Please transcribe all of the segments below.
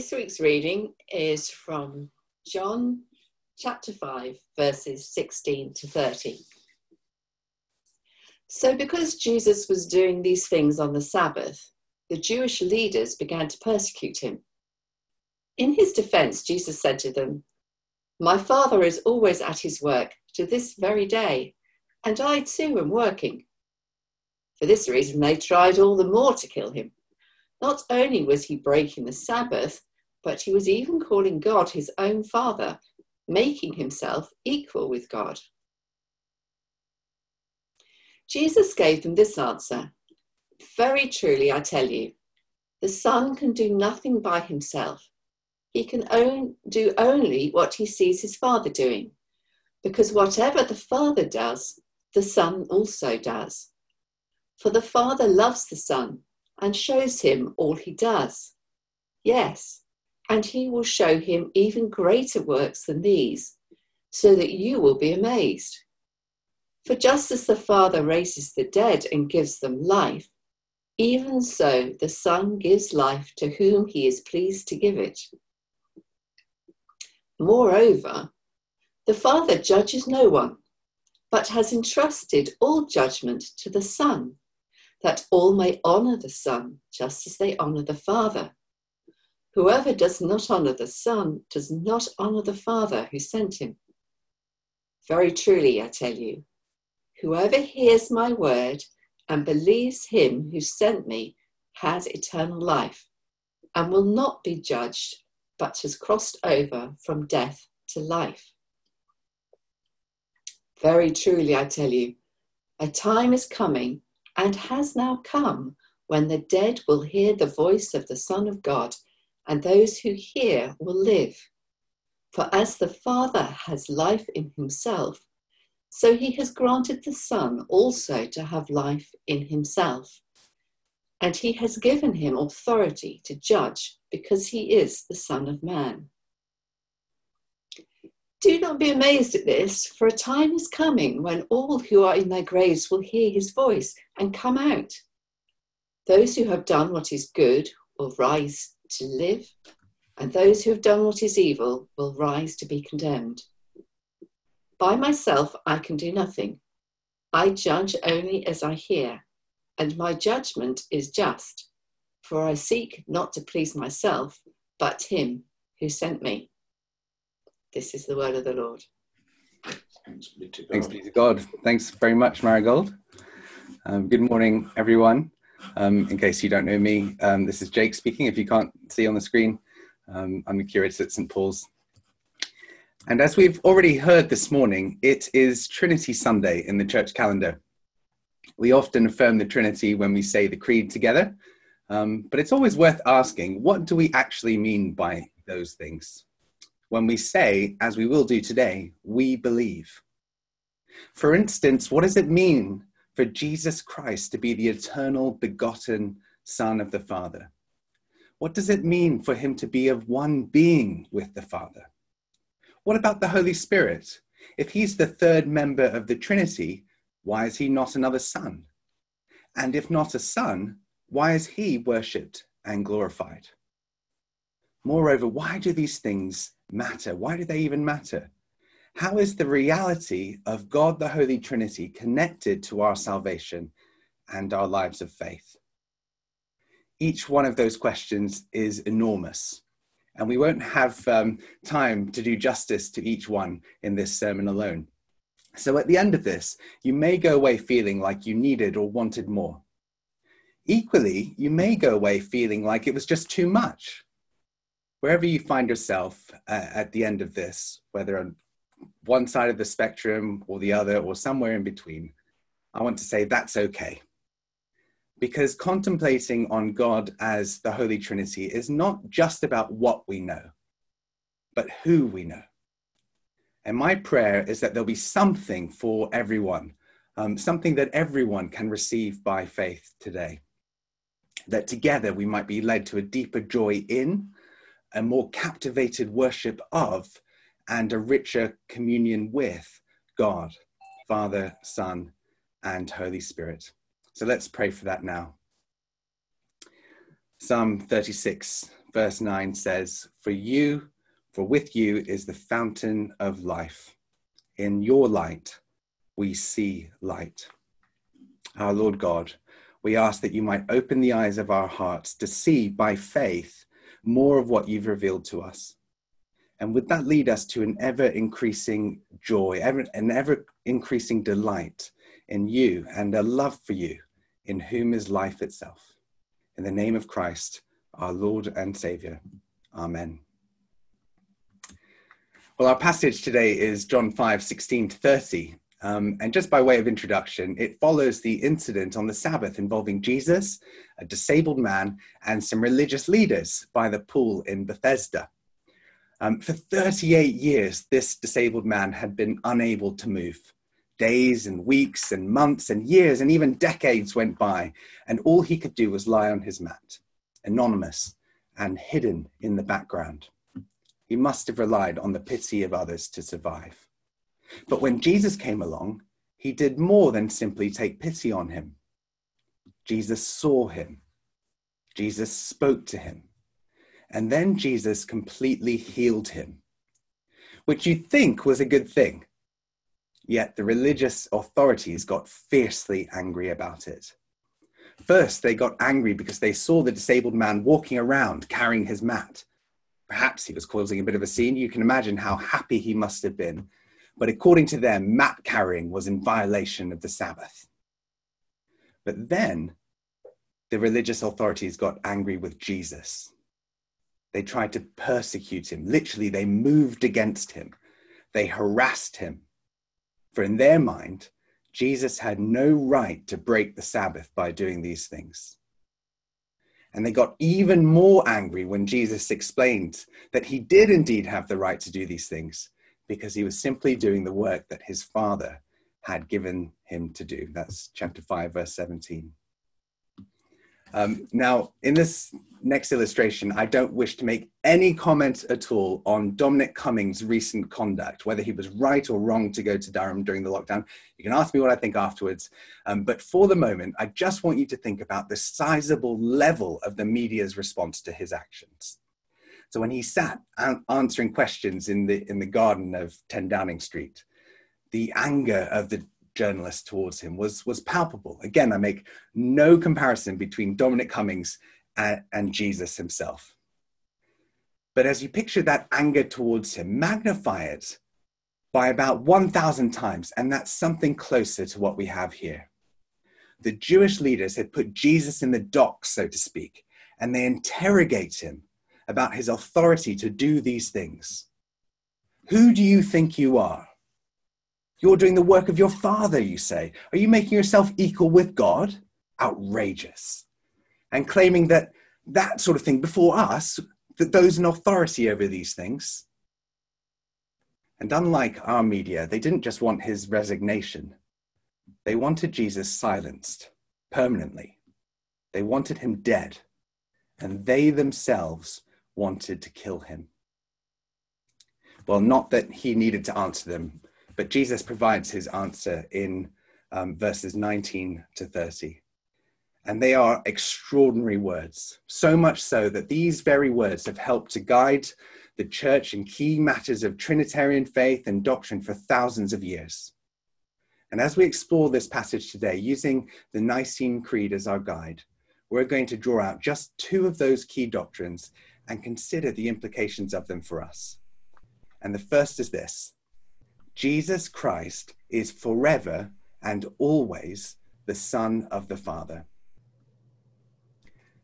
This week's reading is from John chapter 5, verses 16 to 30. So, because Jesus was doing these things on the Sabbath, the Jewish leaders began to persecute him. In his defense, Jesus said to them, My Father is always at his work to this very day, and I too am working. For this reason, they tried all the more to kill him. Not only was he breaking the Sabbath, but he was even calling God his own Father, making himself equal with God. Jesus gave them this answer Very truly, I tell you, the Son can do nothing by himself. He can own, do only what he sees his Father doing, because whatever the Father does, the Son also does. For the Father loves the Son and shows him all he does. Yes, and he will show him even greater works than these, so that you will be amazed. For just as the Father raises the dead and gives them life, even so the Son gives life to whom he is pleased to give it. Moreover, the Father judges no one, but has entrusted all judgment to the Son that all may honor the Son just as they honor the Father. Whoever does not honor the Son does not honor the Father who sent him. Very truly, I tell you, whoever hears my word and believes him who sent me has eternal life and will not be judged, but has crossed over from death to life. Very truly, I tell you, a time is coming and has now come when the dead will hear the voice of the Son of God, and those who hear will live. For as the Father has life in himself, so he has granted the Son also to have life in himself. And he has given him authority to judge because he is the Son of Man. Do not be amazed at this, for a time is coming when all who are in their graves will hear his voice and come out. Those who have done what is good will rise to live, and those who have done what is evil will rise to be condemned. By myself I can do nothing. I judge only as I hear, and my judgment is just, for I seek not to please myself, but him who sent me. This is the word of the Lord. Thanks be to God. Thanks be to God. Thanks very much, Marigold. Um, good morning, everyone. Um, in case you don't know me, um, this is Jake speaking. If you can't see on the screen, um, I'm the curator at St. Paul's. And as we've already heard this morning, it is Trinity Sunday in the church calendar. We often affirm the Trinity when we say the Creed together, um, but it's always worth asking what do we actually mean by those things? when we say, as we will do today, we believe. For instance, what does it mean for Jesus Christ to be the eternal begotten Son of the Father? What does it mean for him to be of one being with the Father? What about the Holy Spirit? If he's the third member of the Trinity, why is he not another son? And if not a son, why is he worshipped and glorified? Moreover, why do these things matter? Why do they even matter? How is the reality of God the Holy Trinity connected to our salvation and our lives of faith? Each one of those questions is enormous, and we won't have um, time to do justice to each one in this sermon alone. So at the end of this, you may go away feeling like you needed or wanted more. Equally, you may go away feeling like it was just too much wherever you find yourself uh, at the end of this, whether one side of the spectrum or the other or somewhere in between, I want to say that's okay. Because contemplating on God as the Holy Trinity is not just about what we know, but who we know. And my prayer is that there'll be something for everyone, um, something that everyone can receive by faith today. That together we might be led to a deeper joy in a more captivated worship of and a richer communion with God, Father, Son, and Holy Spirit. So let's pray for that now. Psalm 36, verse 9 says, For you, for with you is the fountain of life. In your light, we see light. Our Lord God, we ask that you might open the eyes of our hearts to see by faith more of what you've revealed to us. And would that lead us to an ever increasing joy, ever, an ever increasing delight in you and a love for you, in whom is life itself. In the name of Christ, our Lord and Savior. Amen. Well, our passage today is John 5 16 to 30. Um, and just by way of introduction, it follows the incident on the Sabbath involving Jesus, a disabled man, and some religious leaders by the pool in Bethesda. Um, for 38 years, this disabled man had been unable to move. Days and weeks and months and years and even decades went by, and all he could do was lie on his mat, anonymous and hidden in the background. He must have relied on the pity of others to survive. But when Jesus came along, he did more than simply take pity on him. Jesus saw him. Jesus spoke to him. And then Jesus completely healed him, which you'd think was a good thing. Yet the religious authorities got fiercely angry about it. First, they got angry because they saw the disabled man walking around carrying his mat. Perhaps he was causing a bit of a scene. You can imagine how happy he must have been. But according to them, mat carrying was in violation of the Sabbath. But then the religious authorities got angry with Jesus. They tried to persecute him. Literally, they moved against him. They harassed him. For in their mind, Jesus had no right to break the Sabbath by doing these things. And they got even more angry when Jesus explained that he did indeed have the right to do these things because he was simply doing the work that his Father had given him to do. That's chapter 5, verse 17. Um, now, in this next illustration, I don't wish to make any comment at all on Dominic Cummings' recent conduct, whether he was right or wrong to go to Durham during the lockdown. You can ask me what I think afterwards. Um, but for the moment, I just want you to think about the sizable level of the media's response to his actions. So when he sat answering questions in the, in the garden of 10 Downing Street, the anger of the journalists towards him was was palpable. Again, I make no comparison between Dominic Cummings and, and Jesus himself. But as you picture that anger towards him, magnify it by about 1,000 times, and that's something closer to what we have here. The Jewish leaders had put Jesus in the dock, so to speak, and they interrogate him about his authority to do these things. Who do you think you are? You're doing the work of your father, you say. Are you making yourself equal with God? Outrageous. And claiming that that sort of thing before us, that those in authority over these things. And unlike our media, they didn't just want his resignation, they wanted Jesus silenced permanently. They wanted him dead. And they themselves wanted to kill him. Well, not that he needed to answer them but Jesus provides his answer in um, verses 19 to 30. And they are extraordinary words, so much so that these very words have helped to guide the church in key matters of Trinitarian faith and doctrine for thousands of years. And as we explore this passage today, using the Nicene Creed as our guide, we're going to draw out just two of those key doctrines and consider the implications of them for us. And the first is this Jesus Christ is forever and always the Son of the Father.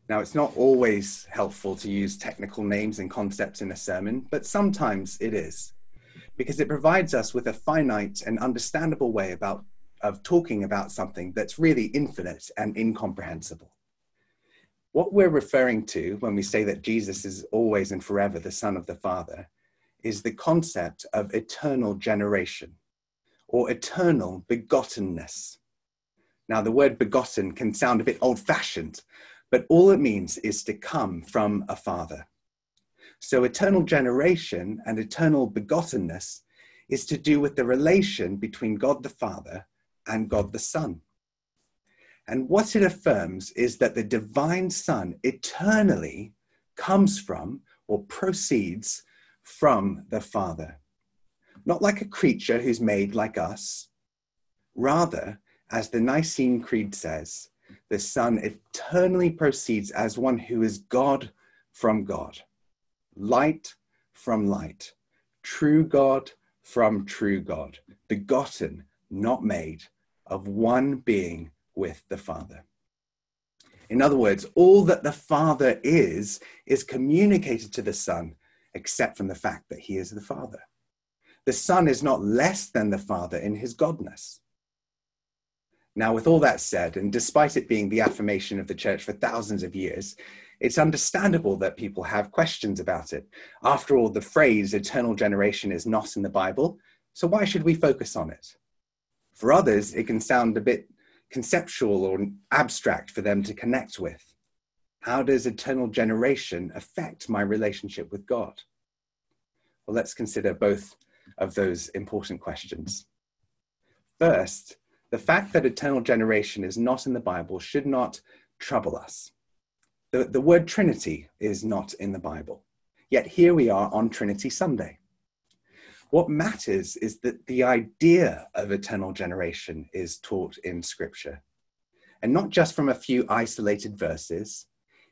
Now, it's not always helpful to use technical names and concepts in a sermon, but sometimes it is, because it provides us with a finite and understandable way about, of talking about something that's really infinite and incomprehensible. What we're referring to when we say that Jesus is always and forever the Son of the Father is the concept of eternal generation or eternal begottenness. Now, the word begotten can sound a bit old fashioned, but all it means is to come from a father. So, eternal generation and eternal begottenness is to do with the relation between God the Father and God the Son. And what it affirms is that the divine Son eternally comes from or proceeds from the Father. Not like a creature who's made like us. Rather, as the Nicene Creed says, the Son eternally proceeds as one who is God from God, light from light, true God from true God, begotten, not made, of one being with the Father. In other words, all that the Father is, is communicated to the Son, except from the fact that he is the Father. The Son is not less than the Father in his godness. Now, with all that said, and despite it being the affirmation of the church for thousands of years, it's understandable that people have questions about it. After all, the phrase eternal generation is not in the Bible, so why should we focus on it? For others, it can sound a bit conceptual or abstract for them to connect with. How does eternal generation affect my relationship with God? Well, let's consider both of those important questions. First, the fact that eternal generation is not in the Bible should not trouble us. The, the word Trinity is not in the Bible. Yet here we are on Trinity Sunday. What matters is that the idea of eternal generation is taught in Scripture. And not just from a few isolated verses,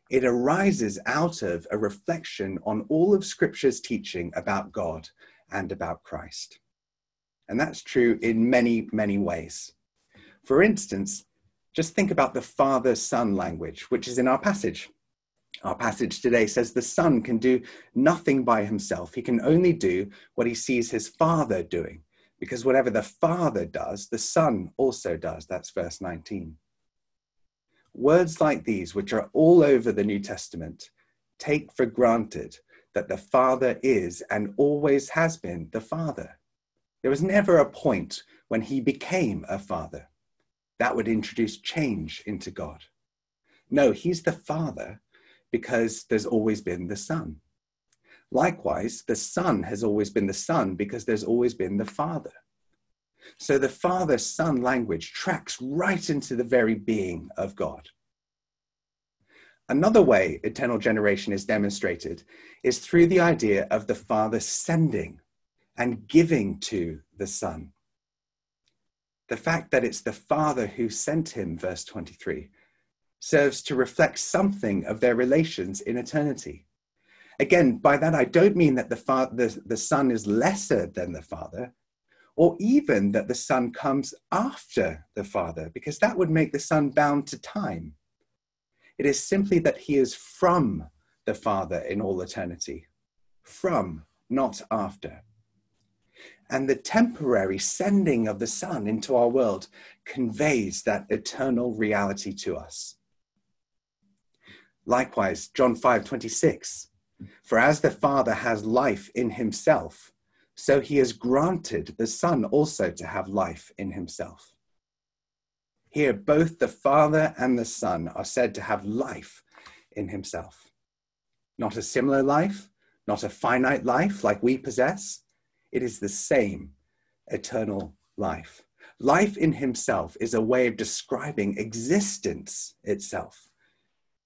it arises out of a reflection on all of Scripture's teaching about God and about Christ. And that's true in many, many ways. For instance, just think about the father son language, which is in our passage. Our passage today says the son can do nothing by himself. He can only do what he sees his father doing, because whatever the father does, the son also does. That's verse 19. Words like these, which are all over the New Testament, take for granted that the father is and always has been the father. There was never a point when he became a father that would introduce change into God. No, he's the Father because there's always been the Son. Likewise, the Son has always been the Son because there's always been the Father. So the Father Son language tracks right into the very being of God. Another way eternal generation is demonstrated is through the idea of the Father sending and giving to the Son the fact that it's the Father who sent him, verse 23, serves to reflect something of their relations in eternity. Again, by that I don't mean that the, fa- the, the Son is lesser than the Father, or even that the Son comes after the Father, because that would make the Son bound to time. It is simply that he is from the Father in all eternity. From, not after and the temporary sending of the Son into our world conveys that eternal reality to us. Likewise, John 5 26, for as the Father has life in himself, so he has granted the Son also to have life in himself. Here, both the Father and the Son are said to have life in himself. Not a similar life, not a finite life like we possess, it is the same eternal life. Life in himself is a way of describing existence itself,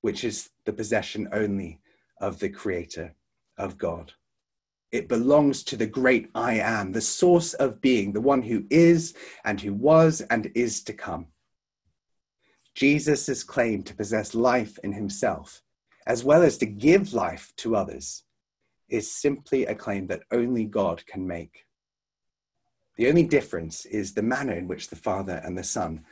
which is the possession only of the Creator, of God. It belongs to the great I am, the source of being, the one who is and who was and is to come. Jesus' claim to possess life in himself, as well as to give life to others, is simply a claim that only God can make. The only difference is the manner in which the Father and the Son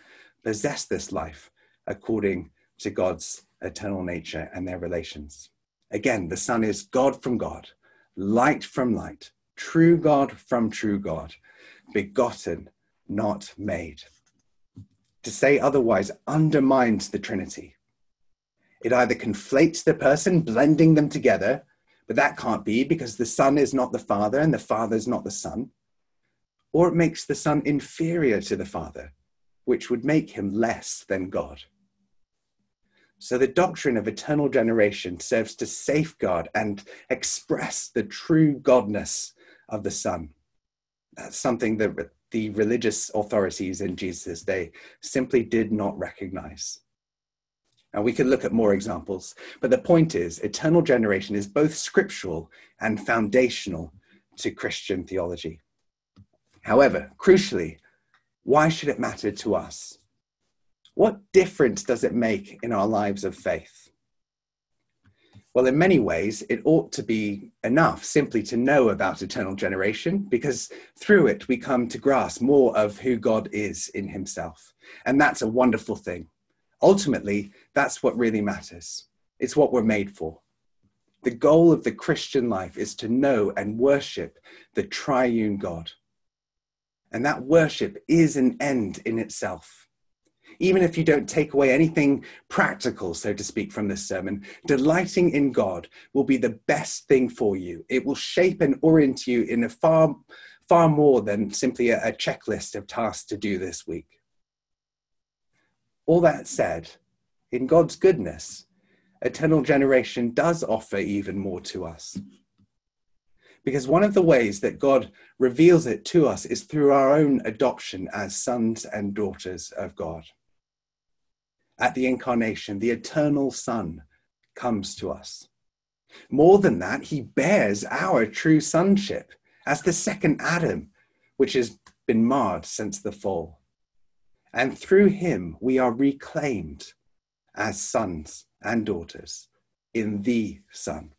possess this life according to God's eternal nature and their relations. Again, the Son is God from God, light from light, true God from true God, begotten, not made. To say otherwise undermines the Trinity. It either conflates the person, blending them together, but that can't be because the Son is not the Father and the Father is not the Son. Or it makes the Son inferior to the Father, which would make him less than God. So the doctrine of eternal generation serves to safeguard and express the true godness of the Son. That's something that the religious authorities in Jesus' day simply did not recognize. And we could look at more examples, but the point is eternal generation is both scriptural and foundational to Christian theology. However, crucially, why should it matter to us? What difference does it make in our lives of faith? Well, in many ways, it ought to be enough simply to know about eternal generation, because through it we come to grasp more of who God is in Himself. And that's a wonderful thing. Ultimately, that's what really matters. It's what we're made for. The goal of the Christian life is to know and worship the triune God. And that worship is an end in itself. Even if you don't take away anything practical, so to speak, from this sermon, delighting in God will be the best thing for you. It will shape and orient you in a far, far more than simply a, a checklist of tasks to do this week. All that said, in God's goodness, eternal generation does offer even more to us. Because one of the ways that God reveals it to us is through our own adoption as sons and daughters of God. At the incarnation, the eternal Son comes to us. More than that, he bears our true sonship as the second Adam, which has been marred since the fall. And through him, we are reclaimed as sons and daughters in the Son.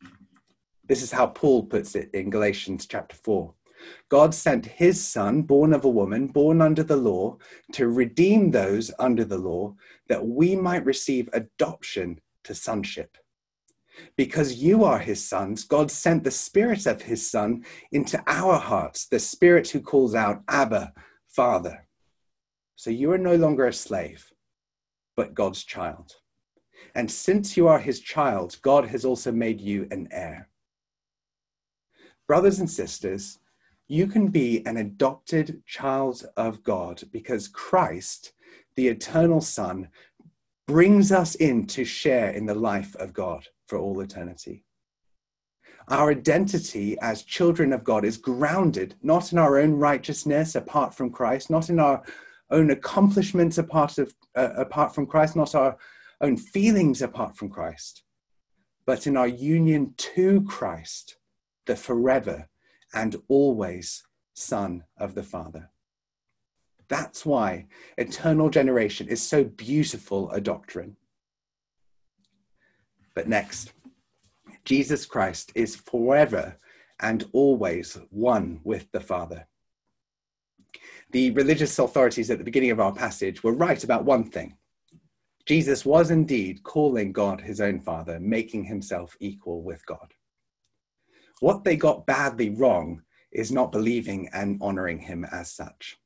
This is how Paul puts it in Galatians chapter 4. God sent his Son, born of a woman, born under the law, to redeem those under the law, that we might receive adoption to sonship. Because you are his sons, God sent the Spirit of his Son into our hearts, the Spirit who calls out, Abba, Father. So you are no longer a slave, but God's child. And since you are his child, God has also made you an heir. Brothers and sisters, you can be an adopted child of God because Christ, the eternal Son, brings us in to share in the life of God for all eternity. Our identity as children of God is grounded not in our own righteousness apart from Christ, not in our own accomplishments apart, of, uh, apart from Christ, not our own feelings apart from Christ, but in our union to Christ, the forever and always Son of the Father. That's why eternal generation is so beautiful a doctrine. But next, Jesus Christ is forever and always one with the Father the religious authorities at the beginning of our passage were right about one thing. Jesus was indeed calling God his own Father, making himself equal with God. What they got badly wrong is not believing and honoring him as such.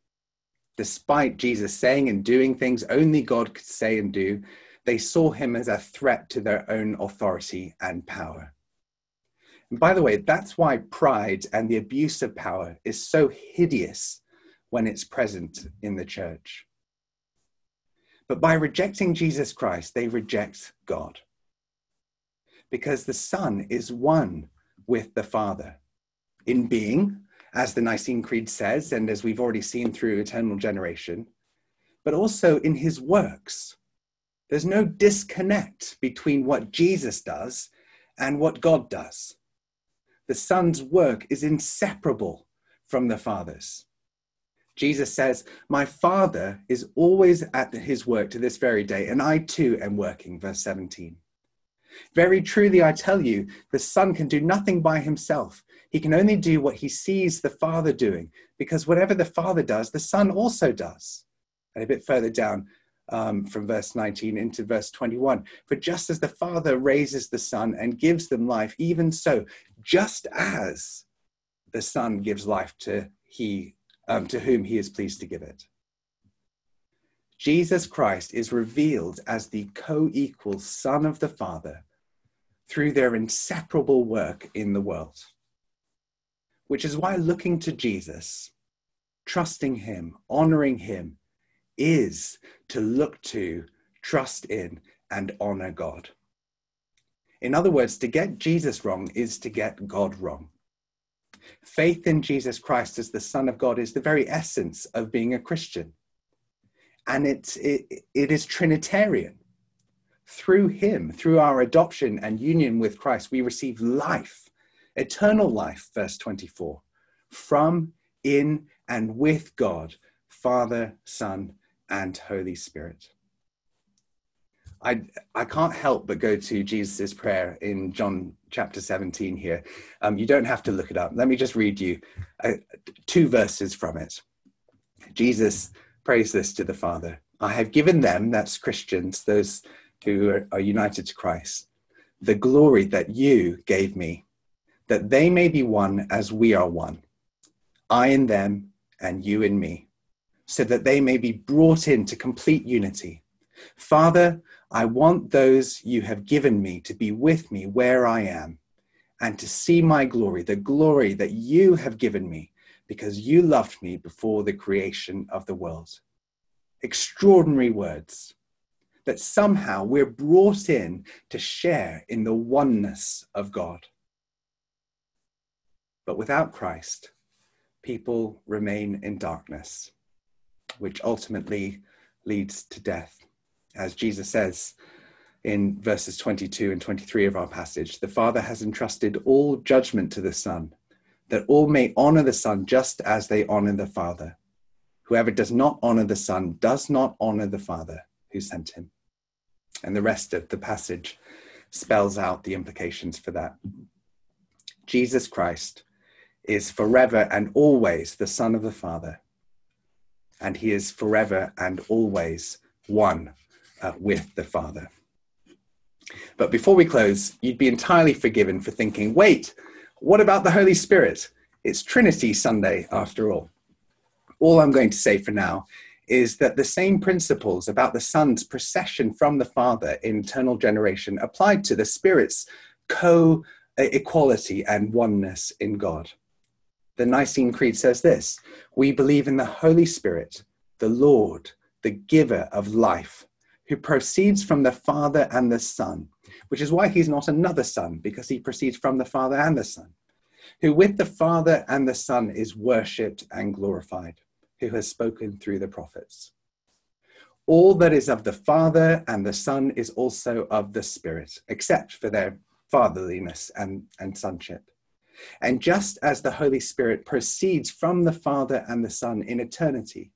Despite Jesus saying and doing things only God could say and do, they saw him as a threat to their own authority and power. And by the way, that's why pride and the abuse of power is so hideous when it's present in the church. But by rejecting Jesus Christ, they reject God. Because the Son is one with the Father in being, as the Nicene Creed says, and as we've already seen through eternal generation, but also in his works. There's no disconnect between what Jesus does and what God does. The Son's work is inseparable from the Father's. Jesus says, My Father is always at his work to this very day, and I too am working. Verse 17. Very truly, I tell you, the Son can do nothing by himself. He can only do what he sees the Father doing, because whatever the Father does, the Son also does. And a bit further down um, from verse 19 into verse 21 For just as the Father raises the Son and gives them life, even so, just as the Son gives life to he um, to whom he is pleased to give it. Jesus Christ is revealed as the co equal Son of the Father through their inseparable work in the world. Which is why looking to Jesus, trusting him, honoring him, is to look to, trust in, and honor God. In other words, to get Jesus wrong is to get God wrong. Faith in Jesus Christ as the Son of God is the very essence of being a Christian. And it's, it, it is Trinitarian. through him, through our adoption and union with Christ, we receive life, eternal life, verse 24, from, in, and with God, Father, Son, and Holy Spirit. I, I can't help but go to Jesus' prayer in John chapter 17 here. Um, you don't have to look it up. Let me just read you uh, two verses from it. Jesus prays this to the Father I have given them, that's Christians, those who are, are united to Christ, the glory that you gave me, that they may be one as we are one, I in them and you in me, so that they may be brought into complete unity. Father, I want those you have given me to be with me where I am and to see my glory, the glory that you have given me because you loved me before the creation of the world. Extraordinary words that somehow we're brought in to share in the oneness of God. But without Christ, people remain in darkness, which ultimately leads to death. As Jesus says in verses 22 and 23 of our passage, the Father has entrusted all judgment to the Son, that all may honor the Son just as they honor the Father. Whoever does not honor the Son does not honor the Father who sent him. And the rest of the passage spells out the implications for that. Jesus Christ is forever and always the Son of the Father, and he is forever and always one uh, with the Father. But before we close, you'd be entirely forgiven for thinking, wait, what about the Holy Spirit? It's Trinity Sunday after all. All I'm going to say for now is that the same principles about the Son's procession from the Father in eternal generation applied to the Spirit's co equality and oneness in God. The Nicene Creed says this We believe in the Holy Spirit, the Lord, the giver of life, who proceeds from the Father and the Son, which is why he's not another Son, because he proceeds from the Father and the Son, who with the Father and the Son is worshipped and glorified who has spoken through the prophets. All that is of the Father and the Son is also of the Spirit, except for their fatherliness and, and sonship. And just as the Holy Spirit proceeds from the Father and the Son in eternity,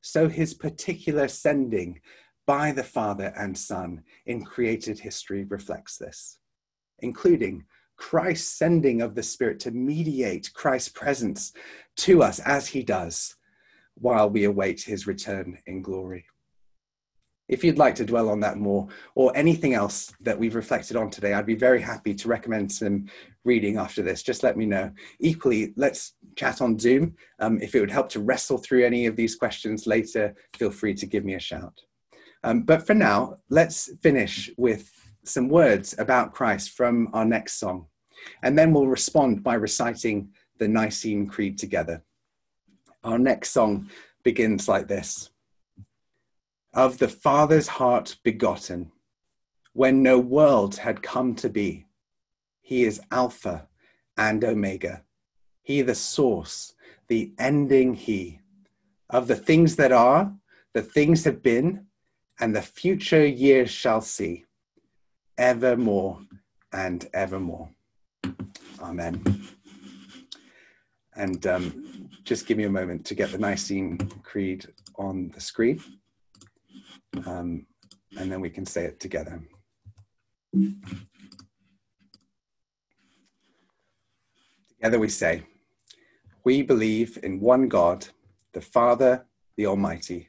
so his particular sending by the Father and Son in created history reflects this, including Christ's sending of the Spirit to mediate Christ's presence to us as he does while we await his return in glory. If you'd like to dwell on that more or anything else that we've reflected on today, I'd be very happy to recommend some reading after this. Just let me know. Equally, let's chat on Zoom. Um, if it would help to wrestle through any of these questions later, feel free to give me a shout. Um, but for now, let's finish with some words about Christ from our next song. And then we'll respond by reciting the Nicene Creed together. Our next song begins like this Of the Father's heart begotten, when no world had come to be, he is Alpha and Omega. He the source, the ending He. Of the things that are, the things have been, and the future years shall see, evermore and evermore. Amen. And um, just give me a moment to get the Nicene Creed on the screen. Um, and then we can say it together. Together we say, We believe in one God, the Father, the Almighty,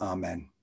Amen.